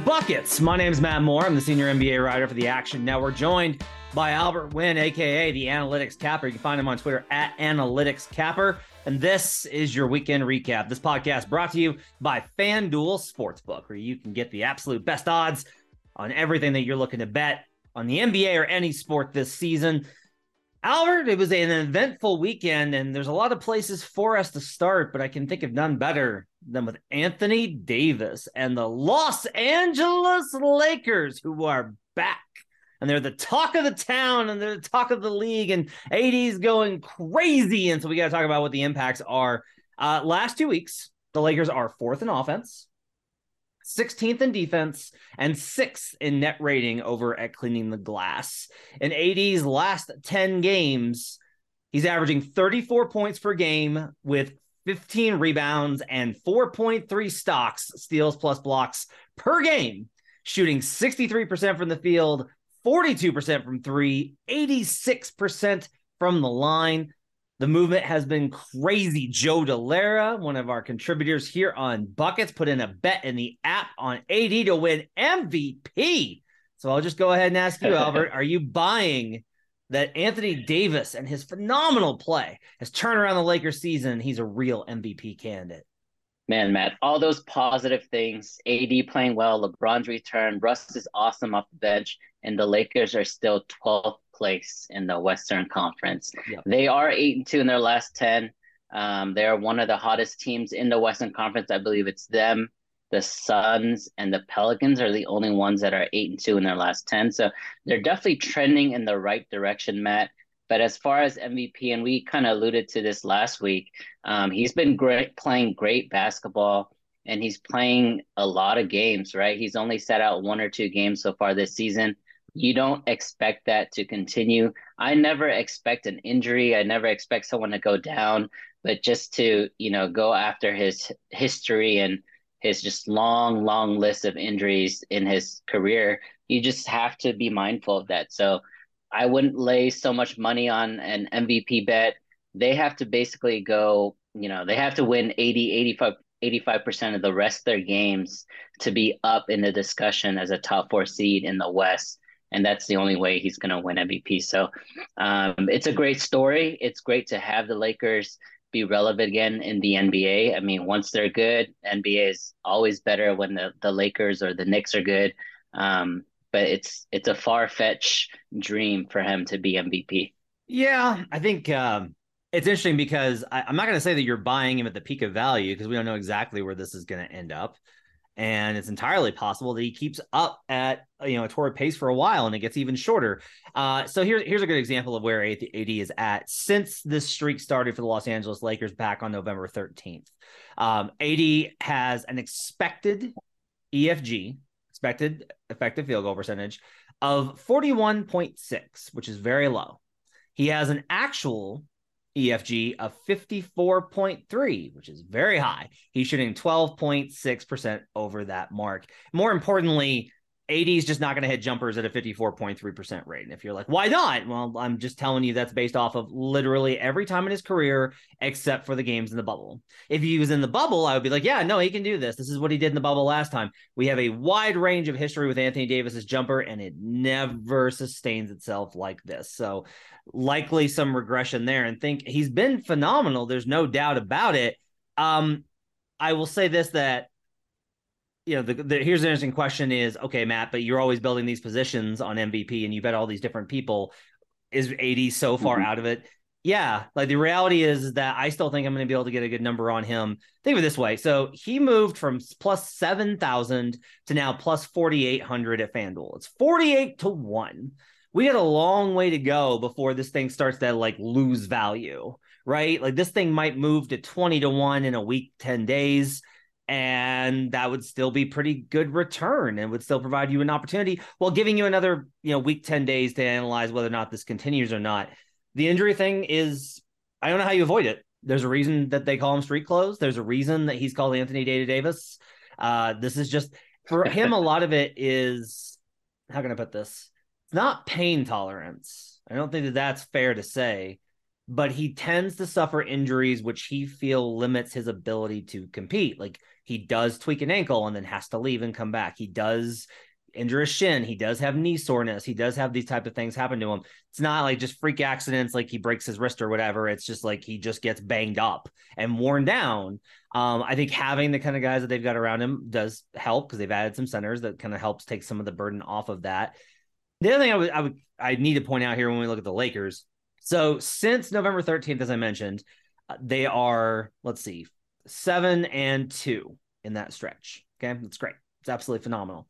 Buckets. My name is Matt Moore. I'm the senior NBA writer for the Action Network, joined by Albert Wynn, aka the Analytics Capper. You can find him on Twitter at Analytics Capper. And this is your weekend recap. This podcast brought to you by FanDuel Sportsbook, where you can get the absolute best odds on everything that you're looking to bet on the NBA or any sport this season. Albert, it was an eventful weekend, and there's a lot of places for us to start, but I can think of none better than with Anthony Davis and the Los Angeles Lakers, who are back. And they're the talk of the town and they're the talk of the league, and AD's going crazy. And so we got to talk about what the impacts are. Uh, last two weeks, the Lakers are fourth in offense, 16th in defense, and sixth in net rating over at cleaning the glass. In AD's last 10 games, he's averaging 34 points per game with 15 rebounds and 4.3 stocks, steals plus blocks per game, shooting 63% from the field, 42% from three, 86% from the line. The movement has been crazy. Joe Delara, one of our contributors here on Buckets, put in a bet in the app on AD to win MVP. So I'll just go ahead and ask you, Albert, are you buying that Anthony Davis and his phenomenal play has turned around the Lakers season? He's a real MVP candidate. Man, Matt, all those positive things. AD playing well, LeBron's return, Russ is awesome off the bench, and the Lakers are still 12th place in the Western Conference. Yep. They are 8 and 2 in their last 10. Um, they're one of the hottest teams in the Western Conference. I believe it's them, the Suns, and the Pelicans are the only ones that are 8 and 2 in their last 10. So they're definitely trending in the right direction, Matt. But as far as MVP, and we kind of alluded to this last week, um, he's been great playing great basketball and he's playing a lot of games, right? He's only sat out one or two games so far this season. You don't expect that to continue. I never expect an injury. I never expect someone to go down, but just to, you know, go after his history and his just long, long list of injuries in his career, you just have to be mindful of that. So I wouldn't lay so much money on an MVP bet. They have to basically go, you know, they have to win 80, 85, 85% of the rest of their games to be up in the discussion as a top four seed in the West. And that's the only way he's going to win MVP. So um, it's a great story. It's great to have the Lakers be relevant again in the NBA. I mean, once they're good, NBA is always better when the, the Lakers or the Knicks are good. Um, but it's it's a far fetched dream for him to be MVP. Yeah, I think um, it's interesting because I, I'm not going to say that you're buying him at the peak of value because we don't know exactly where this is going to end up. And it's entirely possible that he keeps up at you know a torrid pace for a while and it gets even shorter. Uh, so here's here's a good example of where AD is at since this streak started for the Los Angeles Lakers back on November 13th. Um, AD has an expected EFG, expected effective field goal percentage of 41.6, which is very low. He has an actual EFG of 54.3, which is very high. He's shooting 12.6% over that mark. More importantly, AD is just not going to hit jumpers at a 54.3% rate. And if you're like, why not? Well, I'm just telling you that's based off of literally every time in his career except for the games in the bubble. If he was in the bubble, I would be like, yeah, no, he can do this. This is what he did in the bubble last time. We have a wide range of history with Anthony Davis's jumper, and it never sustains itself like this. So likely some regression there and think he's been phenomenal. There's no doubt about it. Um, I will say this that you know, the, the, here's an interesting question is okay, Matt, but you're always building these positions on MVP and you bet all these different people. Is AD so far mm-hmm. out of it? Yeah, like the reality is that I still think I'm going to be able to get a good number on him. Think of it this way: so he moved from plus seven thousand to now plus forty eight hundred at FanDuel. It's forty eight to one. We got a long way to go before this thing starts to like lose value, right? Like this thing might move to twenty to one in a week, ten days and that would still be pretty good return and would still provide you an opportunity while giving you another you know week 10 days to analyze whether or not this continues or not. The injury thing is i don't know how you avoid it. There's a reason that they call him street clothes. There's a reason that he's called anthony data davis. Uh, this is just for him a lot of it is how can i put this? It's not pain tolerance. I don't think that that's fair to say but he tends to suffer injuries which he feel limits his ability to compete like he does tweak an ankle and then has to leave and come back. He does injure a shin. He does have knee soreness. He does have these type of things happen to him. It's not like just freak accidents, like he breaks his wrist or whatever. It's just like he just gets banged up and worn down. Um, I think having the kind of guys that they've got around him does help because they've added some centers that kind of helps take some of the burden off of that. The other thing I would I would I need to point out here when we look at the Lakers. So since November 13th, as I mentioned, uh, they are let's see, seven and two in that stretch. Okay, that's great. It's absolutely phenomenal.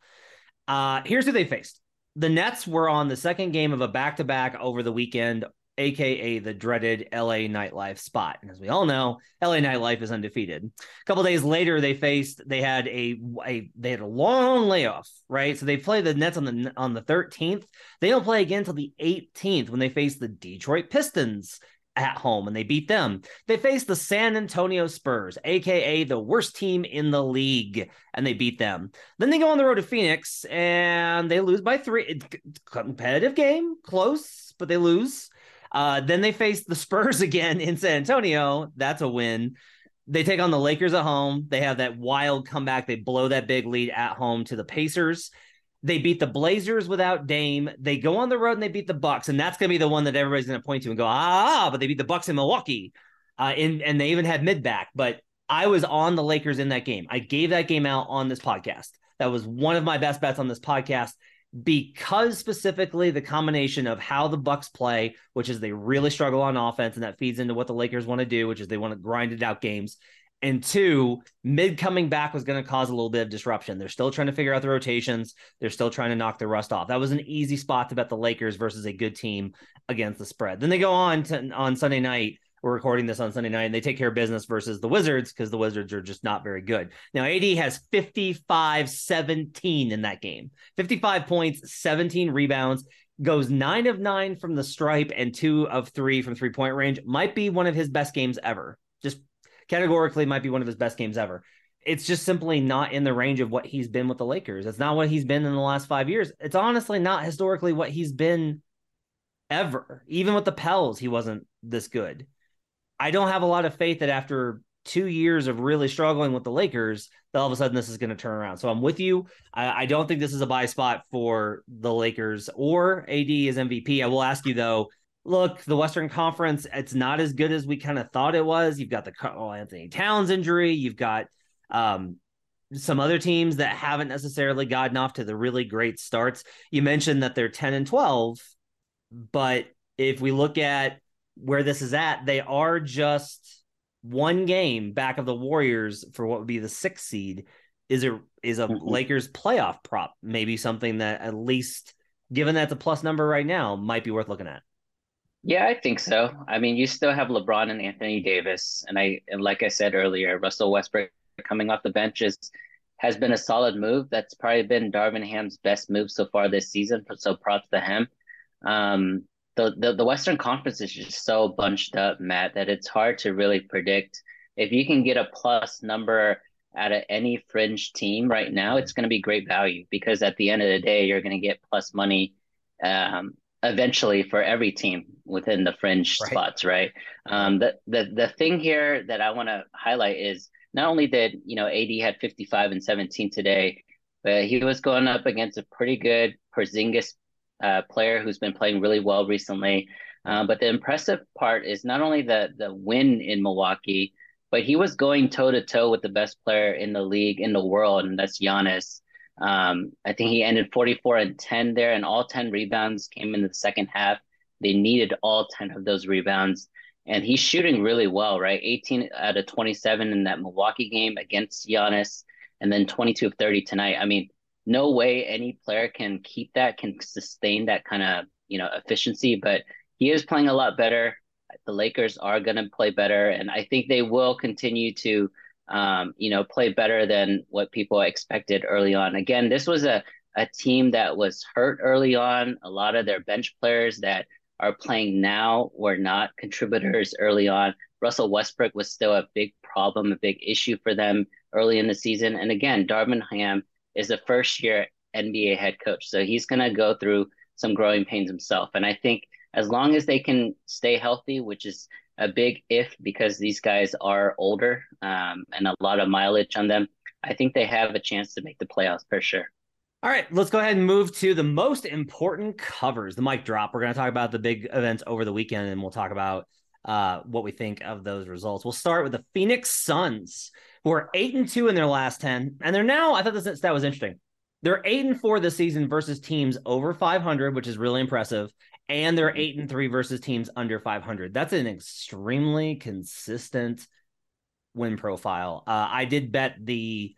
Uh, here's who they faced. The Nets were on the second game of a back to back over the weekend, aka the dreaded LA nightlife spot. And as we all know, LA nightlife is undefeated. A couple days later, they faced they had a, a they had a long layoff, right? So they play the Nets on the on the 13th. They don't play again until the 18th when they face the Detroit Pistons at home and they beat them. They faced the San Antonio Spurs, aka the worst team in the league, and they beat them. Then they go on the road to Phoenix and they lose by three. Competitive game, close, but they lose. Uh, then they face the Spurs again in San Antonio. That's a win. They take on the Lakers at home. They have that wild comeback. They blow that big lead at home to the Pacers. They beat the Blazers without Dame. They go on the road and they beat the Bucks, and that's going to be the one that everybody's going to point to and go, ah, but they beat the Bucks in Milwaukee, uh, in, and they even had mid back. But I was on the Lakers in that game. I gave that game out on this podcast. That was one of my best bets on this podcast because specifically the combination of how the Bucks play, which is they really struggle on offense, and that feeds into what the Lakers want to do, which is they want to grind it out games and two, mid coming back was going to cause a little bit of disruption. They're still trying to figure out the rotations. They're still trying to knock the rust off. That was an easy spot to bet the Lakers versus a good team against the spread. Then they go on to on Sunday night. We're recording this on Sunday night, and they take care of business versus the Wizards because the Wizards are just not very good. Now, AD has 55 17 in that game 55 points, 17 rebounds, goes nine of nine from the stripe and two of three from three point range. Might be one of his best games ever. Just categorically might be one of his best games ever. It's just simply not in the range of what he's been with the Lakers. It's not what he's been in the last five years. It's honestly not historically what he's been ever. Even with the Pels, he wasn't this good. I don't have a lot of faith that after two years of really struggling with the Lakers, that all of a sudden this is going to turn around. So I'm with you. I, I, don't think this is a buy spot for the Lakers or AD as MVP. I will ask you though, look, the Western Conference, it's not as good as we kind of thought it was. You've got the Karl-Anthony Towns injury. You've got um, some other teams that haven't necessarily gotten off to the really great starts. You mentioned that they're 10 and 12, but if we look at where this is at, they are just one game back of the Warriors for what would be the sixth seed. Is a is a mm-hmm. Lakers playoff prop maybe something that at least given that's a plus number right now might be worth looking at? Yeah, I think so. I mean, you still have LeBron and Anthony Davis, and I and like I said earlier, Russell Westbrook coming off the bench is has been a solid move. That's probably been Darvin Ham's best move so far this season. So props to him. Um, the, the the Western Conference is just so bunched up, Matt, that it's hard to really predict. If you can get a plus number out of any fringe team right now, it's going to be great value because at the end of the day, you're going to get plus money um, eventually for every team within the fringe right. spots, right? Um, the the the thing here that I want to highlight is not only did you know AD had 55 and 17 today, but he was going up against a pretty good Porzingis uh, player who's been playing really well recently. Uh, but the impressive part is not only the the win in Milwaukee, but he was going toe to toe with the best player in the league in the world, and that's Giannis. Um, I think he ended 44 and 10 there, and all 10 rebounds came in the second half. They needed all 10 of those rebounds, and he's shooting really well, right? 18 out of 27 in that Milwaukee game against Giannis, and then 22 of 30 tonight. I mean, no way any player can keep that, can sustain that kind of you know efficiency. But he is playing a lot better. The Lakers are going to play better, and I think they will continue to um, you know play better than what people expected early on. Again, this was a a team that was hurt early on. A lot of their bench players that are playing now were not contributors early on. Russell Westbrook was still a big problem, a big issue for them early in the season. And again, Darvin Ham is a first year NBA head coach. So he's going to go through some growing pains himself. And I think as long as they can stay healthy, which is a big if because these guys are older um, and a lot of mileage on them, I think they have a chance to make the playoffs for sure. All right, let's go ahead and move to the most important covers, the mic drop. We're going to talk about the big events over the weekend and we'll talk about uh, what we think of those results. We'll start with the Phoenix Suns, who are eight and two in their last ten, and they're now. I thought this that was interesting. They're eight and four this season versus teams over 500, which is really impressive, and they're eight and three versus teams under 500. That's an extremely consistent win profile. Uh, I did bet the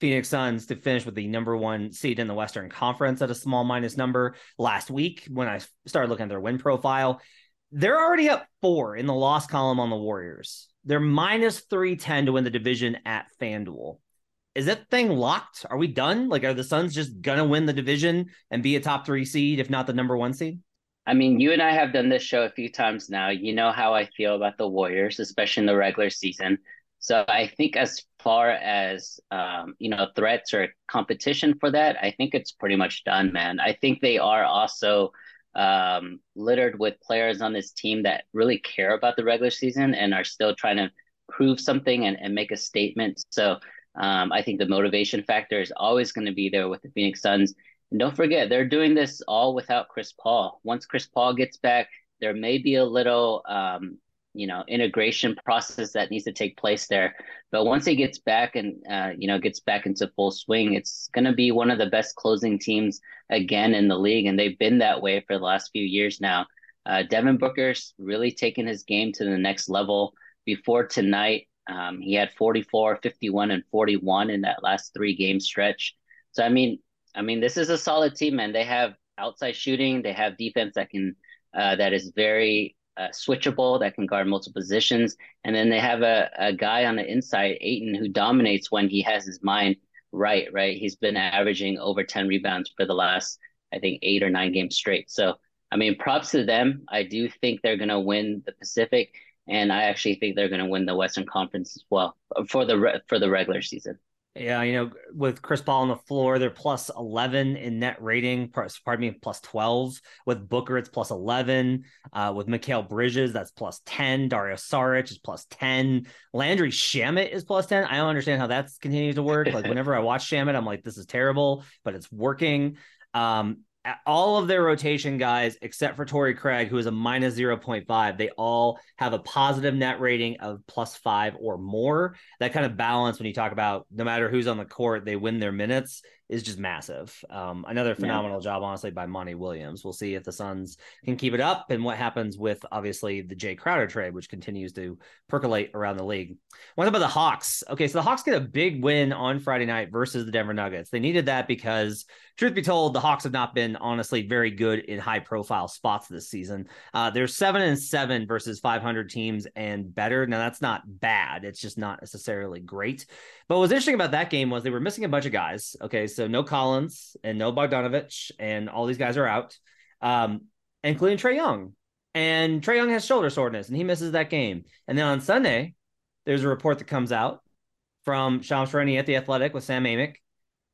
Phoenix Suns to finish with the number one seed in the Western Conference at a small minus number last week when I started looking at their win profile. They're already up four in the loss column on the Warriors. They're minus 310 to win the division at FanDuel. Is that thing locked? Are we done? Like, are the Suns just going to win the division and be a top three seed, if not the number one seed? I mean, you and I have done this show a few times now. You know how I feel about the Warriors, especially in the regular season. So I think as far as um, you know, threats or competition for that, I think it's pretty much done, man. I think they are also um, littered with players on this team that really care about the regular season and are still trying to prove something and, and make a statement. So um, I think the motivation factor is always going to be there with the Phoenix Suns. And don't forget, they're doing this all without Chris Paul. Once Chris Paul gets back, there may be a little um, you know integration process that needs to take place there. But once he gets back and uh, you know gets back into full swing it's going to be one of the best closing teams again in the league and they've been that way for the last few years now. Uh, devin booker's really taken his game to the next level. Before tonight um, he had 44 51 and 41 in that last three game stretch. So i mean i mean this is a solid team and they have outside shooting. They have defense that can uh, that is very uh, switchable that can guard multiple positions. And then they have a, a guy on the inside, Ayton, who dominates when he has his mind right, right? He's been averaging over 10 rebounds for the last, I think, eight or nine games straight. So, I mean, props to them. I do think they're going to win the Pacific. And I actually think they're going to win the Western Conference as well for the for the regular season. Yeah, you know, with Chris Paul on the floor, they're plus 11 in net rating, pardon me, plus 12. With Booker, it's plus 11. Uh, with Mikal Bridges, that's plus 10. Dario Saric is plus 10. Landry Shamet is plus 10. I don't understand how that's continues to work. Like, whenever I watch Shamet, I'm like, this is terrible, but it's working. Um, all of their rotation guys, except for Torrey Craig, who is a minus 0.5, they all have a positive net rating of plus five or more. That kind of balance when you talk about no matter who's on the court, they win their minutes is just massive. Um, another phenomenal yeah. job, honestly, by Monty Williams. We'll see if the Suns can keep it up and what happens with obviously the Jae Crowder trade, which continues to percolate around the league. What about the Hawks? Okay, so the Hawks get a big win on Friday night versus the Denver Nuggets. They needed that because, truth be told, the Hawks have not been honestly very good in high profile spots this season. Uh, they're seven and seven versus 500 teams and better. Now, that's not bad, it's just not necessarily great. But what's interesting about that game was they were missing a bunch of guys. Okay, so no Collins and no Bogdanovich, and all these guys are out. Um, including Trae Young. And Trae Young has shoulder soreness and he misses that game. And then on Sunday, there's a report that comes out from Shams Charania at The Athletic with Sam Amick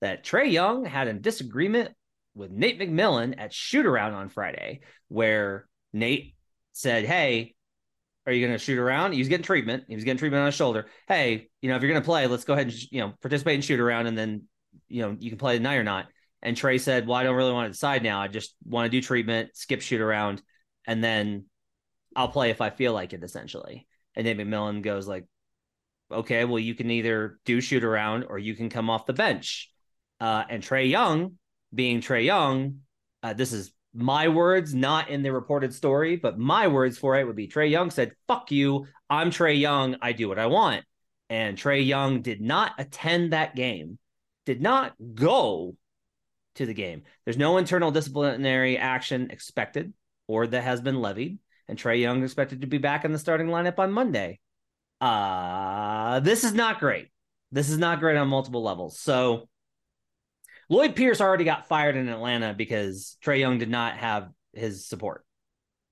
that Trae Young had a disagreement with Nate McMillan at shoot around on Friday, where Nate said, Hey, are you going to shoot around? He was getting treatment. He was getting treatment on his shoulder. Hey, you know, if you're going to play, let's go ahead and, you know, participate in shoot around and then, you know, you can play tonight or not. And Trae said, Well, I don't really want to decide now. I just want to do treatment, skip shoot around, and then I'll play if I feel like it, essentially. And then McMillan goes like, Okay, well, you can either do shoot around or you can come off the bench. Uh, and Trae Young, being Trae Young, uh, this is my words, not in the reported story, but my words for it would be Trae Young said, Fuck you. I'm Trae Young. I do what I want. And Trae Young did not attend that game, did not go to the game. There's no internal disciplinary action expected or that has been levied. And Trae Young expected to be back in the starting lineup on Monday. Uh, this is not great. This is not great on multiple levels. So Lloyd Pierce already got fired in Atlanta because Trae Young did not have his support,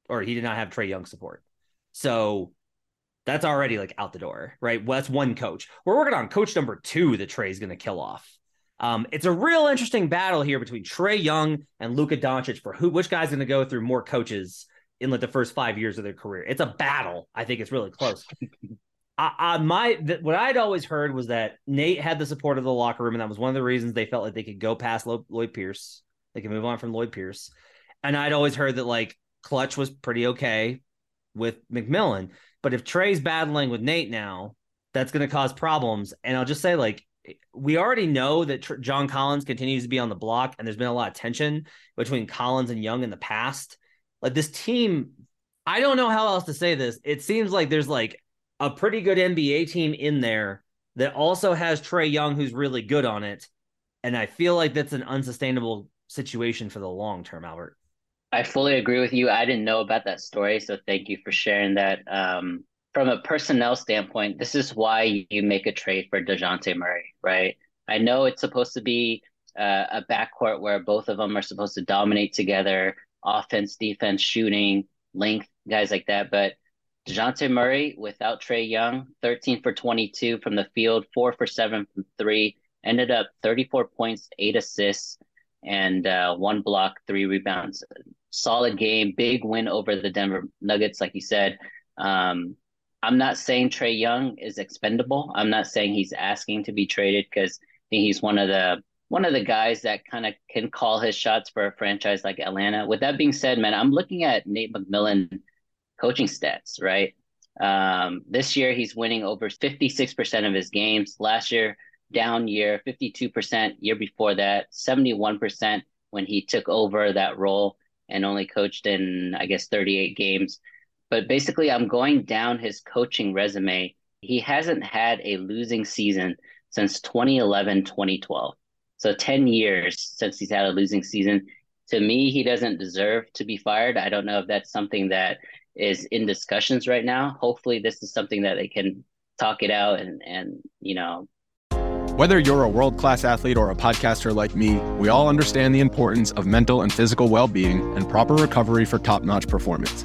or he did not have Trae Young support. So that's already like out the door, right? Well, that's one coach. We're working on coach number two that Trae's going to kill off. Um, it's a real interesting battle here between Trae Young and Luka Doncic for who, which guy's going to go through more coaches in like the first five years of their career. It's a battle. I think it's really close. I, I my th- what I'd always heard was that Nate had the support of the locker room, and that was one of the reasons they felt like they could go past Lo- Lloyd Pierce. They could move on from Lloyd Pierce, and I'd always heard that like Clutch was pretty okay with McMillan, but if Trae's battling with Nate now, that's going to cause problems. And I'll just say like we already know that Tr- John Collins continues to be on the block, and there's been a lot of tension between Collins and Young in the past. Like this team, I don't know how else to say this. It seems like there's like a pretty good NBA team in there that also has Trae Young, who's really good on it. And I feel like that's an unsustainable situation for the long term, Albert. I fully agree with you. I didn't know about that story, so thank you for sharing that. Um, from a personnel standpoint, this is why you make a trade for Dejounte Murray, right? I know it's supposed to be uh, a backcourt where both of them are supposed to dominate together, offense, defense, shooting, length, guys like that. But DeJounte Murray without Trae Young, 13 for 22 from the field, four for seven from three, ended up 34 points, eight assists, and uh, one block, three rebounds. Solid game, big win over the Denver Nuggets, like you said. Um, I'm not saying Trae Young is expendable. I'm not saying he's asking to be traded because I think he's one of the one of the guys that kind of can call his shots for a franchise like Atlanta. With that being said, man, I'm looking at Nate McMillan coaching stats, right? Um, this year, he's winning over 56% of his games. Last year, down year, 52%. Year before that, 71% when he took over that role and only coached in, I guess, 38 games. But basically, I'm going down his coaching resume. He hasn't had a losing season since 2011, 2012. So 10 years since he's had a losing season. To me, he doesn't deserve to be fired. I don't know if that's something that is in discussions right now. Hopefully, this is something that they can talk it out and and you know. Whether you're a world class athlete or a podcaster like me, we all understand the importance of mental and physical well being and proper recovery for top notch performance.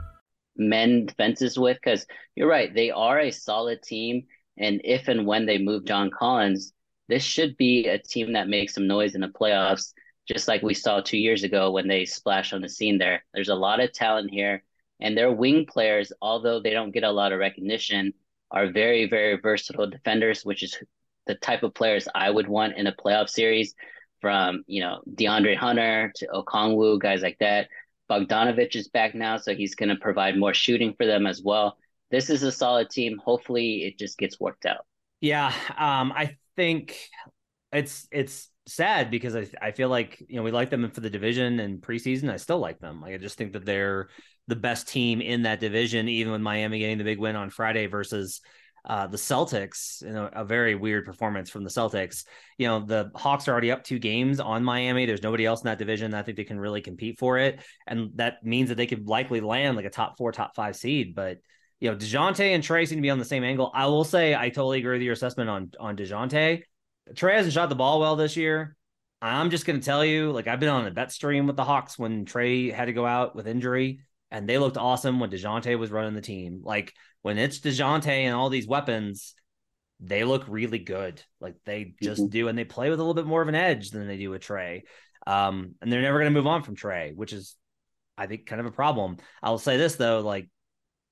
Mend fences with because you're right they are a solid team and if and when they move john collins this should be a team that makes some noise in the playoffs just like we saw two years ago when they splashed on the scene there. There's a lot of talent here and their wing players although they don't get a lot of recognition are very very versatile defenders which is the type of players i would want in a playoff series from you know deandre hunter to okongwu guys like that Bogdanovich is back now, so he's going to provide more shooting for them as well. This is a solid team. Hopefully, it just gets worked out. Yeah, um, I think it's it's sad because I I feel like you know we like them for the division and preseason. I still like them. Like I just think that they're the best team in that division, even with Miami getting the big win on Friday versus uh, the Celtics, you know, a very weird performance from the Celtics. You know, the Hawks are already up two games on Miami. There's nobody else in that division. that I think they can really compete for it, and that means that they could likely land like a top four, top five seed. But you know, Dejounte and Trae seem to be on the same angle. I will say I totally agree with your assessment on on Dejounte. Trae hasn't shot the ball well this year. I'm just going to tell you, like I've been on a bet stream with the Hawks when Trae had to go out with injury, and they looked awesome when Dejounte was running the team. Like when it's DeJounte and all these weapons, they look really good. Like they just mm-hmm. do, and they play with a little bit more of an edge than they do with Trae. Um, and they're never going to move on from Trae, which is, I think, kind of a problem. I'll say this though, like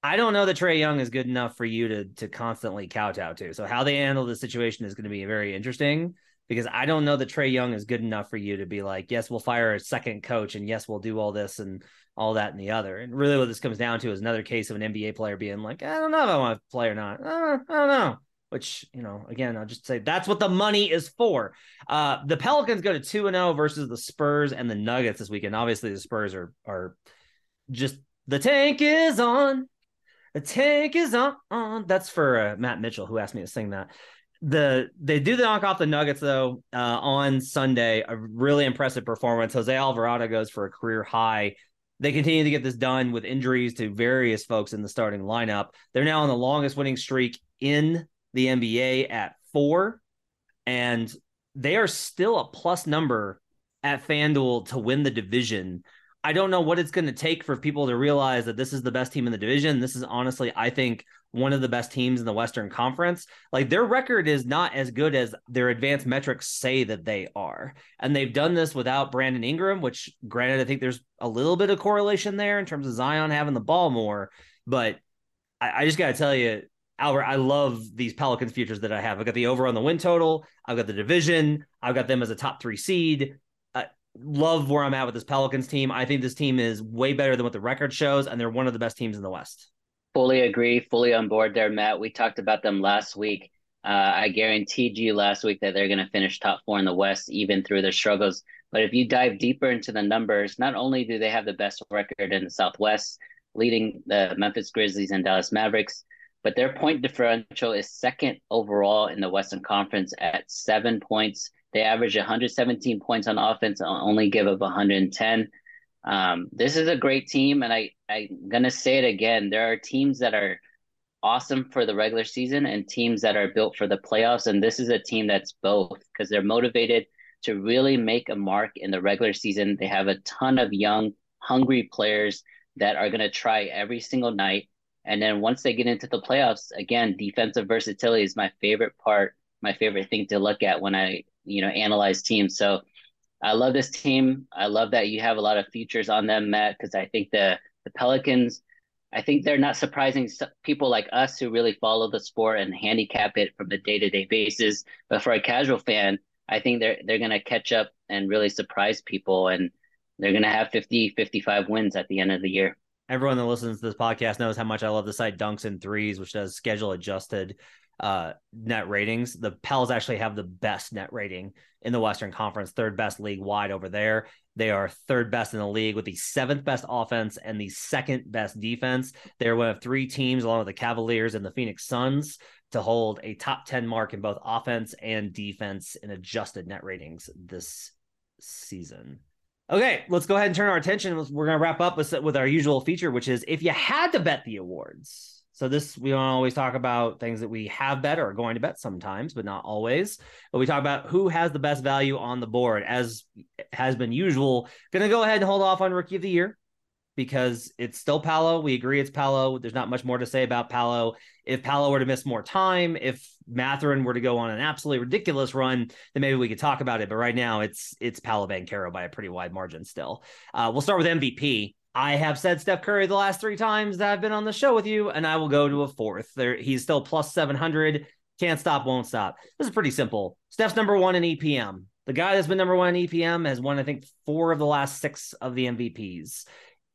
I don't know that Trae Young is good enough for you to to constantly kowtow to. So how they handle the situation is going to be very interesting because I don't know that Trae Young is good enough for you to be like, yes, we'll fire a second coach and yes, we'll do all this and all that and the other. And really, what this comes down to is another case of an NBA player being like, I don't know if I want to play or not. Uh, I don't know. Which, you know, again, I'll just say that's what the money is for. Uh, the Pelicans go to 2 and 0 versus the Spurs and the Nuggets this weekend. Obviously, the Spurs are are just the tank is on. The tank is on. on. That's for uh, Matt Mitchell, who asked me to sing that the they do the knock off the Nuggets though uh, on Sunday. A really impressive performance. Jose Alvarado goes for a career high they continue to get this done with injuries to various folks in the starting lineup. They're now on the longest winning streak in the NBA at four, and they are still a plus number at FanDuel to win the division. I don't know what it's going to take for people to realize that this is the best team in the division. This is honestly, I think, one of the best teams in the Western Conference. Like their record is not as good as their advanced metrics say that they are. And they've done this without Brandon Ingram, which granted, I think there's a little bit of correlation there in terms of Zion having the ball more. But I, I just got to tell you, Albert, I love these Pelicans futures that I have. I've got the over on the win total. I've got the division. I've got them as a top three seed. Love where I'm at with this Pelicans team. I think this team is way better than what the record shows, and they're one of the best teams in the West. Fully agree, fully on board there, Matt. We talked about them last week. Uh, I guaranteed you last week that they're going to finish top four in the West, even through their struggles. But if you dive deeper into the numbers, not only do they have the best record in the Southwest, leading the Memphis Grizzlies and Dallas Mavericks, but their point differential is second overall in the Western Conference at seven points. They average 117 points on offense, and only give up 110. Um, this is a great team, and I I'm gonna say it again. There are teams that are awesome for the regular season and teams that are built for the playoffs, and this is a team that's both because they're motivated to really make a mark in the regular season. They have a ton of young, hungry players that are gonna try every single night. And then once they get into the playoffs, again, defensive versatility is my favorite part, my favorite thing to look at when I, you know, analyze teams. So I love this team. I love that you have a lot of features on them, Matt, because I think the the Pelicans, I think they're not surprising people like us who really follow the sport and handicap it from the day to day basis. But for a casual fan, I think they're they're going to catch up and really surprise people, and they're going to have 50, 55 wins at the end of the year. Everyone that listens to this podcast knows how much I love the site Dunks and Threes, which does schedule adjusted uh, net ratings. The Pels actually have the best net rating in the Western Conference, third best league wide over there. They are third best in the league with the seventh best offense and the second best defense. They're one of three teams, along with the Cavaliers and the Phoenix Suns, to hold a top 10 mark in both offense and defense in adjusted net ratings this season. Okay, let's go ahead and turn our attention. We're going to wrap up with, with our usual feature, which is if you had to bet the awards. So this we don't always talk about things that we have bet or are going to bet sometimes, but not always. But we talk about who has the best value on the board, as has been usual. Going to go ahead and hold off on rookie of the year because it's still Paolo. We agree it's Paolo. There's not much more to say about Paolo. If Paolo were to miss more time, if Mathurin were to go on an absolutely ridiculous run, then maybe we could talk about it. But right now, it's it's Paolo Banchero by a pretty wide margin. Still, uh, we'll start with MVP. I have said Steph Curry the last three times that I've been on the show with you, and I will go to a fourth. There, he's still plus seven hundred. Can't stop, won't stop. This is pretty simple. Steph's number one in EPM. The guy that's been number one in EPM has won, I think, four of the last six of the MVPs.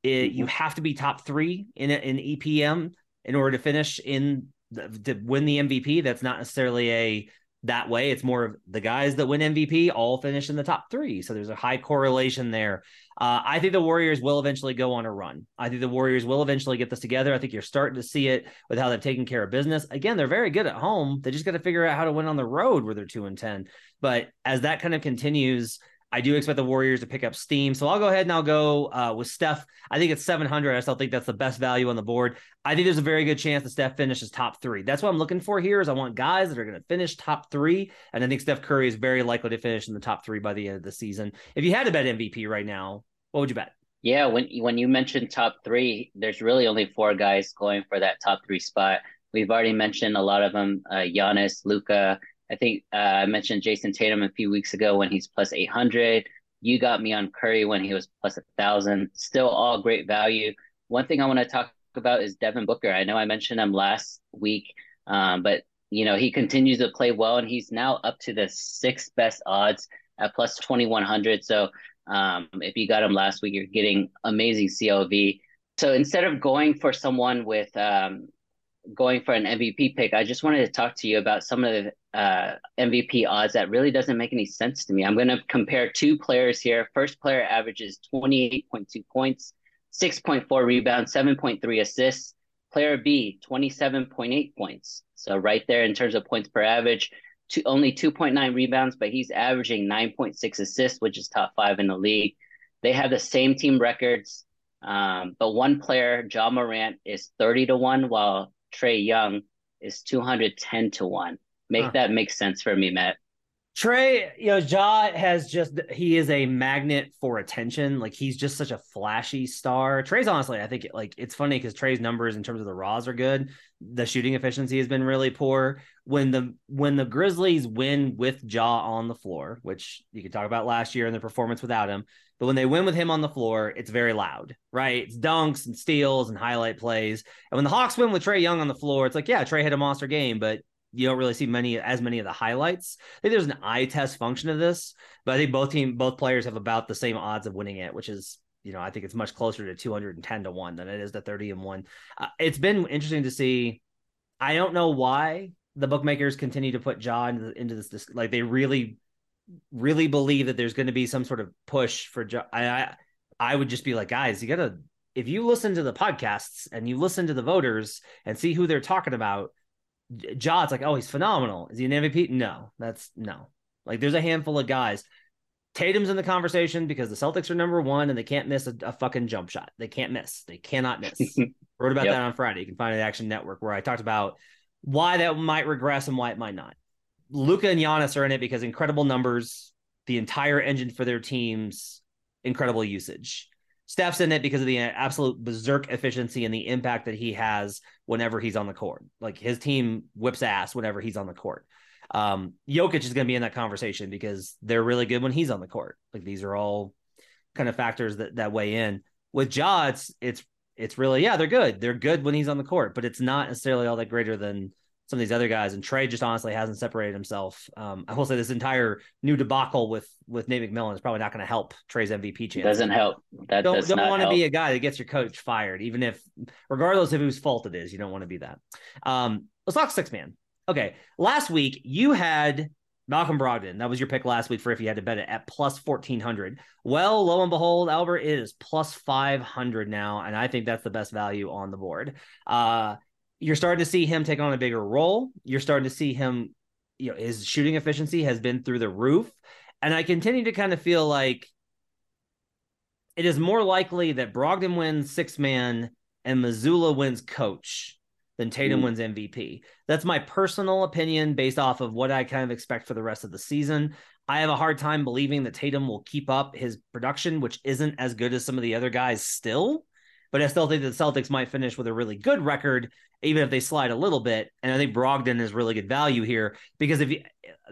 It, mm-hmm. you have to be top three in in EPM in order to finish in the, to win the MVP. That's not necessarily a that way. It's more of the guys that win MVP all finish in the top three. So there's a high correlation there. Uh, I think the Warriors will eventually go on a run. I think the Warriors will eventually get this together. I think you're starting to see it with how they've taken care of business. Again, they're very good at home. They just got to figure out how to win on the road where they're two and ten. But as that kind of continues, I do expect the Warriors to pick up steam. So I'll go ahead and I'll go uh, with Steph. I think it's 700. I still think that's the best value on the board. I think there's a very good chance that Steph finishes top three. That's what I'm looking for here is I want guys that are going to finish top three. And I think Steph Curry is very likely to finish in the top three by the end of the season. If you had to bet MVP right now, what would you bet? Yeah, when when you mentioned top three, there's really only four guys going for that top three spot. We've already mentioned a lot of them: uh, Giannis, Luka, I think uh, I mentioned Jayson Tatum a few weeks ago when he's plus 800. You got me on Curry when he was plus a thousand. Still all great value. One thing I want to talk about is Devin Booker. I know I mentioned him last week, um, but you know he continues to play well, and he's now up to the sixth best odds at plus 2100. So um, if you got him last week, you're getting amazing CLV. So instead of going for someone with um, going for an MVP pick, I just wanted to talk to you about some of the uh, MVP odds that really doesn't make any sense to me. I'm going to compare two players here. First player averages 28.2 points, 6.4 rebounds, 7.3 assists. Player B, 27.8 points. So right there in terms of points per average, to only 2.9 rebounds, but he's averaging 9.6 assists, which is top five in the league. They have the same team records. Um, but one player, Ja Morant, is 30 to 1, while Trae Young is 210 to 1. Make huh. that make sense for me, Matt. Trae, you know, Ja has just he is a magnet for attention. Like he's just such a flashy star. Trae's honestly, I think like it's funny because Trae's numbers in terms of the raws are good. The shooting efficiency has been really poor. When the when the Grizzlies win with Ja on the floor, which you could talk about last year and the performance without him, but when they win with him on the floor, it's very loud, right? It's dunks and steals and highlight plays. And when the Hawks win with Trae Young on the floor, it's like, yeah, Trae had a monster game, but you don't really see many as many of the highlights. I think there's an eye test function of this, but I think both team both players have about the same odds of winning it, which is you know I think it's much closer to 210 to one than it is to 30 and one. Uh, it's been interesting to see. I don't know why the bookmakers continue to put Ja into, into this, this like they really really believe that there's going to be some sort of push for Ja. I, I I would just be like, guys, you gotta if you listen to the podcasts and you listen to the voters and see who they're talking about it's like, oh, he's phenomenal. Is he an MVP? No, that's no. Like, there's a handful of guys. Tatum's in the conversation because the Celtics are number one and they can't miss a, a fucking jump shot. They can't miss. They cannot miss. Wrote about yep. that on Friday. You can find it at Action Network where I talked about why that might regress and why it might not. Luka and Giannis are in it because incredible numbers, the entire engine for their teams, incredible usage. Steph's in it because of the absolute berserk efficiency and the impact that he has whenever he's on the court. Like his team whips ass whenever he's on the court. Um, Jokic is going to be in that conversation because they're really good when he's on the court. Like these are all kind of factors that that weigh in. With Ja, it's it's it's really yeah they're good. They're good when he's on the court, but it's not necessarily all that greater than some of these other guys. And Trae just honestly hasn't separated himself. Um, I will say this entire new debacle with with Nate McMillan is probably not going to help Trae's MVP chance. Doesn't help. That don't, don't want to be a guy that gets your coach fired, even if, regardless of whose fault it is, you don't want to be that. Um, let's talk six man. Okay, last week you had Malcolm Brogdon, that was your pick last week for if you had to bet it at plus 1400. Well, lo and behold, Albert is plus 500 now. And I think that's the best value on the board. Uh, you're starting to see him take on a bigger role. You're starting to see him, you know, his shooting efficiency has been through the roof. And I continue to kind of feel like it is more likely that Brogdon wins six man and Mazzulla wins coach than Tatum mm. wins MVP. That's my personal opinion based off of what I kind of expect for the rest of the season. I have a hard time believing that Tatum will keep up his production, which isn't as good as some of the other guys still. But I still think that the Celtics might finish with a really good record, even if they slide a little bit. And I think Brogdon is really good value here because if you,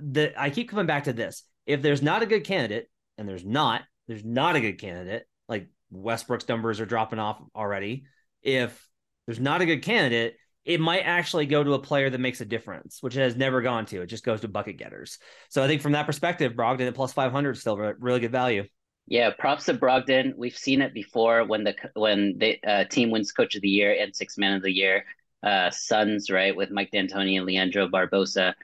the, I keep coming back to this, if there's not a good candidate, and there's not, there's not a good candidate. Like Westbrook's numbers are dropping off already. If there's not a good candidate, it might actually go to a player that makes a difference, which it has never gone to. It just goes to bucket getters. So I think from that perspective, Brogdon at plus 500 is still really good value. Yeah, props to Brogdon. We've seen it before when the when the uh, team wins Coach of the Year and Six Man of the Year. Uh, Suns, right, with Mike D'Antoni and Leandro Barbosa.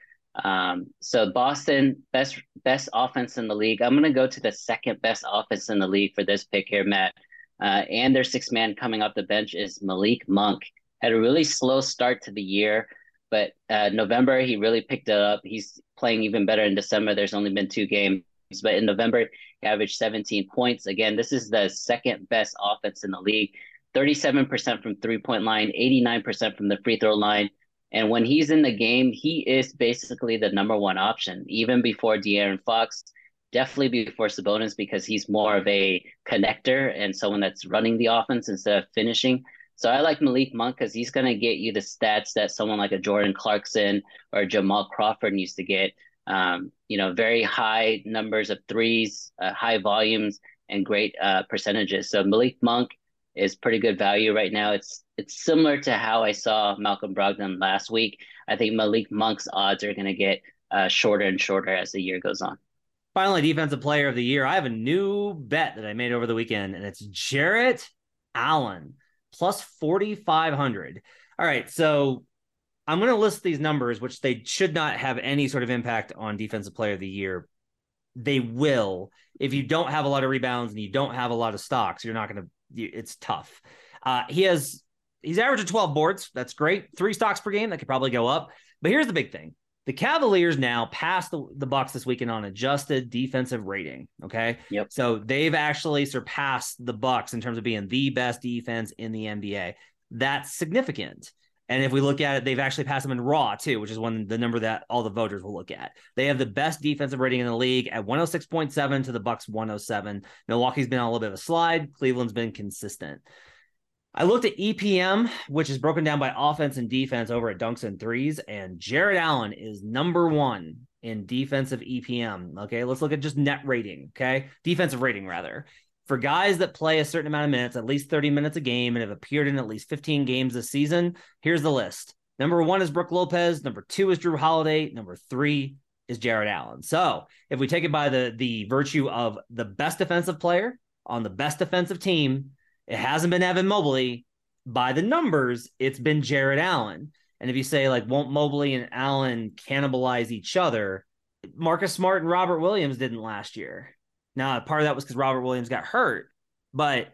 Um, so Boston best best offense in the league. I'm gonna go to the second best offense in the league for this pick here, Matt. Uh, and their six man coming off the bench is Malik Monk had a really slow start to the year, but uh, November he really picked it up. He's playing even better in December. There's only been two games, but in November he averaged 17 points. Again, this is the second best offense in the league. 37% from three point line, 89% from the free throw line. And when he's in the game, he is basically the number one option, even before De'Aaron Fox, definitely before Sabonis, because he's more of a connector and someone that's running the offense instead of finishing. So I like Malik Monk because he's going to get you the stats that someone like a Jordan Clarkson or Jamal Crawford used to get. Um, you know, very high numbers of threes, uh, high volumes, and great uh, percentages. So Malik Monk is pretty good value right now. It's it's similar to how I saw Malcolm Brogdon last week. I think Malik Monk's odds are going to get uh, shorter and shorter as the year goes on. Finally, defensive player of the year. I have a new bet that I made over the weekend, and it's Jarrett Allen plus 4,500. All right. So I'm going to list these numbers, which they should not have any sort of impact on defensive player of the year. They will. If you don't have a lot of rebounds and you don't have a lot of stocks, you're not going to, it's tough. Uh, he has, he's averaging 12 boards. That's great. Three stocks per game. That could probably go up. But here's the big thing the Cavaliers now passed the, the Bucks this weekend on adjusted defensive rating. Okay. Yep. So they've actually surpassed the Bucks in terms of being the best defense in the NBA. That's significant. And if we look at it, they've actually passed them in raw too, which is one the number that all the voters will look at. They have the best defensive rating in the league at 106.7 to the Bucks 107. Milwaukee's been on a little bit of a slide. Cleveland's been consistent. I looked at EPM, which is broken down by offense and defense over at Dunks and Threes, and Jarrett Allen is number one in defensive EPM. Okay, let's look at just net rating. Okay, defensive rating rather. For guys that play a certain amount of minutes, at least 30 minutes a game, and have appeared in at least 15 games this season, here's the list. Number one is Brook Lopez. Number two is Jrue Holiday. Number three is Jarrett Allen. So if we take it by the the virtue of the best defensive player on the best defensive team, it hasn't been Evan Mobley. By the numbers, it's been Jarrett Allen. And if you say, like, won't Mobley and Allen cannibalize each other? Marcus Smart and Robert Williams didn't last year. Now, part of that was because Robert Williams got hurt. But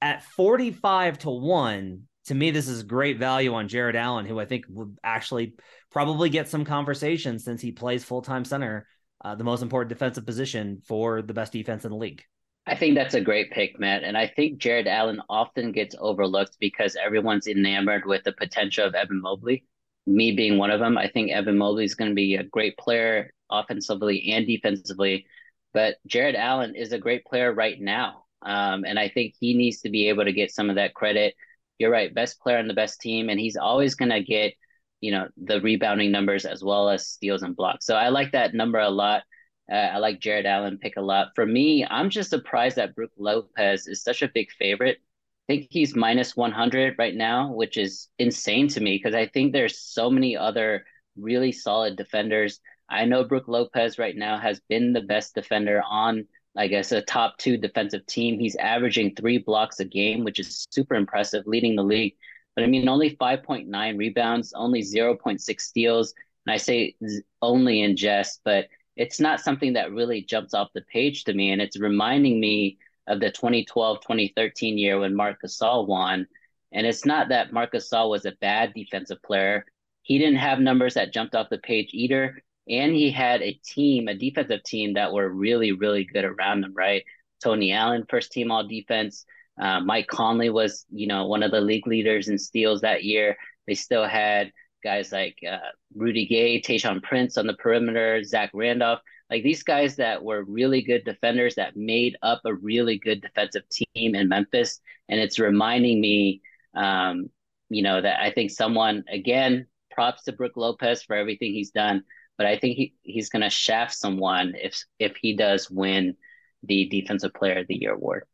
at 45 to 1, to me, this is great value on Jarrett Allen, who I think would actually probably get some conversation since he plays full time center, uh, the most important defensive position for the best defense in the league. I think that's a great pick, Matt. And I think Jarrett Allen often gets overlooked because everyone's enamored with the potential of Evan Mobley. Me being one of them, I think Evan Mobley is going to be a great player offensively and defensively. But Jarrett Allen is a great player right now. Um, and I think he needs to be able to get some of that credit. You're right, best player on the best team. And he's always going to get, you know, the rebounding numbers as well as steals and blocks. So I like that number a lot. Uh, I like Jarrett Allen pick a lot. For me, I'm just surprised that Brook Lopez is such a big favorite. I think he's minus 100 right now, which is insane to me because I think there's so many other really solid defenders. I know Brook Lopez right now has been the best defender on, I guess, a top two defensive team. He's averaging three blocks a game, which is super impressive, leading the league. But I mean, only 5.9 rebounds, only 0.6 steals. And I say only in jest, but it's not something that really jumps off the page to me. And it's reminding me of the 2012 2013 year when Marc Gasol won. And it's not that Marc Gasol was a bad defensive player. He didn't have numbers that jumped off the page either. And he had a team, a defensive team that were really, really good around him, right? Tony Allen, first team all defense. Uh, Mike Conley was, you know, one of the league leaders in steals that year. They still had guys like uh, Rudy Gay, Tayshaun Prince on the perimeter, Zach Randolph, like these guys that were really good defenders that made up a really good defensive team in Memphis. And it's reminding me, um, you know, that I think someone, again, props to Brook Lopez for everything he's done, but I think he, he's going to shaft someone if if he does win the Defensive Player of the Year award.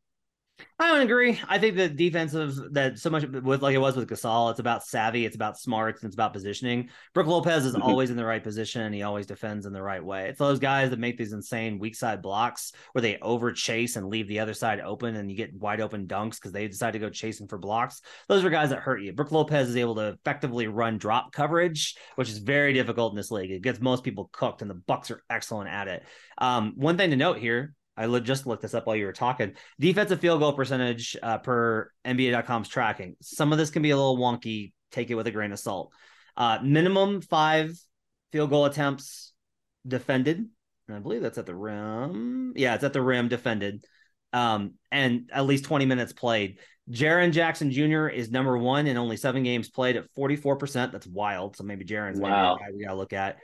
I don't agree. I think the defensive that so much with like it was with Gasol, it's about savvy, it's about smarts, and it's about positioning. Brook Lopez is mm-hmm. always in the right position and he always defends in the right way. It's those guys that make these insane weak side blocks where they over chase and leave the other side open and you get wide open dunks because they decide to go chasing for blocks. Those are guys that hurt you. Brook Lopez is able to effectively run drop coverage, which is very difficult in this league. It gets most people cooked, and the Bucks are excellent at it. Um, one thing to note here I just looked this up while you were talking. Defensive field goal percentage uh, per NBA.com's tracking. Some of this can be a little wonky. Take it with a grain of salt. Uh, minimum five field goal attempts defended. And I believe that's at the rim. Yeah, it's at the rim defended. Um, and at least 20 minutes played. Jaren Jackson Jr. is number one in only seven games played at 44%. That's wild. So maybe Jaren's wow. maybe we got to look at.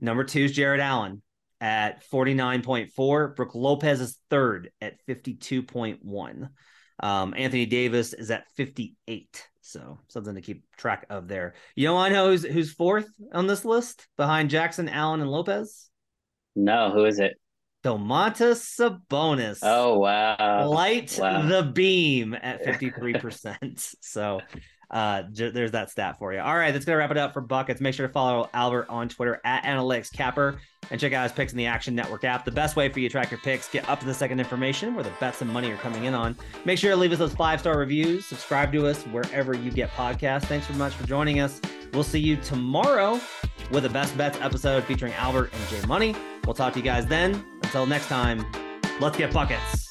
Number two is Jarrett Allen, at 49.4. Brook Lopez is third at 52.1. Um, Anthony Davis is at 58. So something to keep track of there. You know, I know who's who's fourth on this list behind Jackson, Allen, and Lopez. No, who is it? Domantas Sabonis. Oh wow! Light wow. the beam at 53%. so uh, there's that stat for you. All right, that's gonna wrap it up for buckets. Make sure to follow Albert on Twitter at Analytics Capper and check out his picks in the Action Network app. The best way for you to track your picks, get up to the second information where the bets and money are coming in on. Make sure to leave us those five star reviews. Subscribe to us wherever you get podcasts. Thanks so much for joining us. We'll see you tomorrow with a best bets episode featuring Albert and Jay Money. We'll talk to you guys then. Until next time, let's get buckets.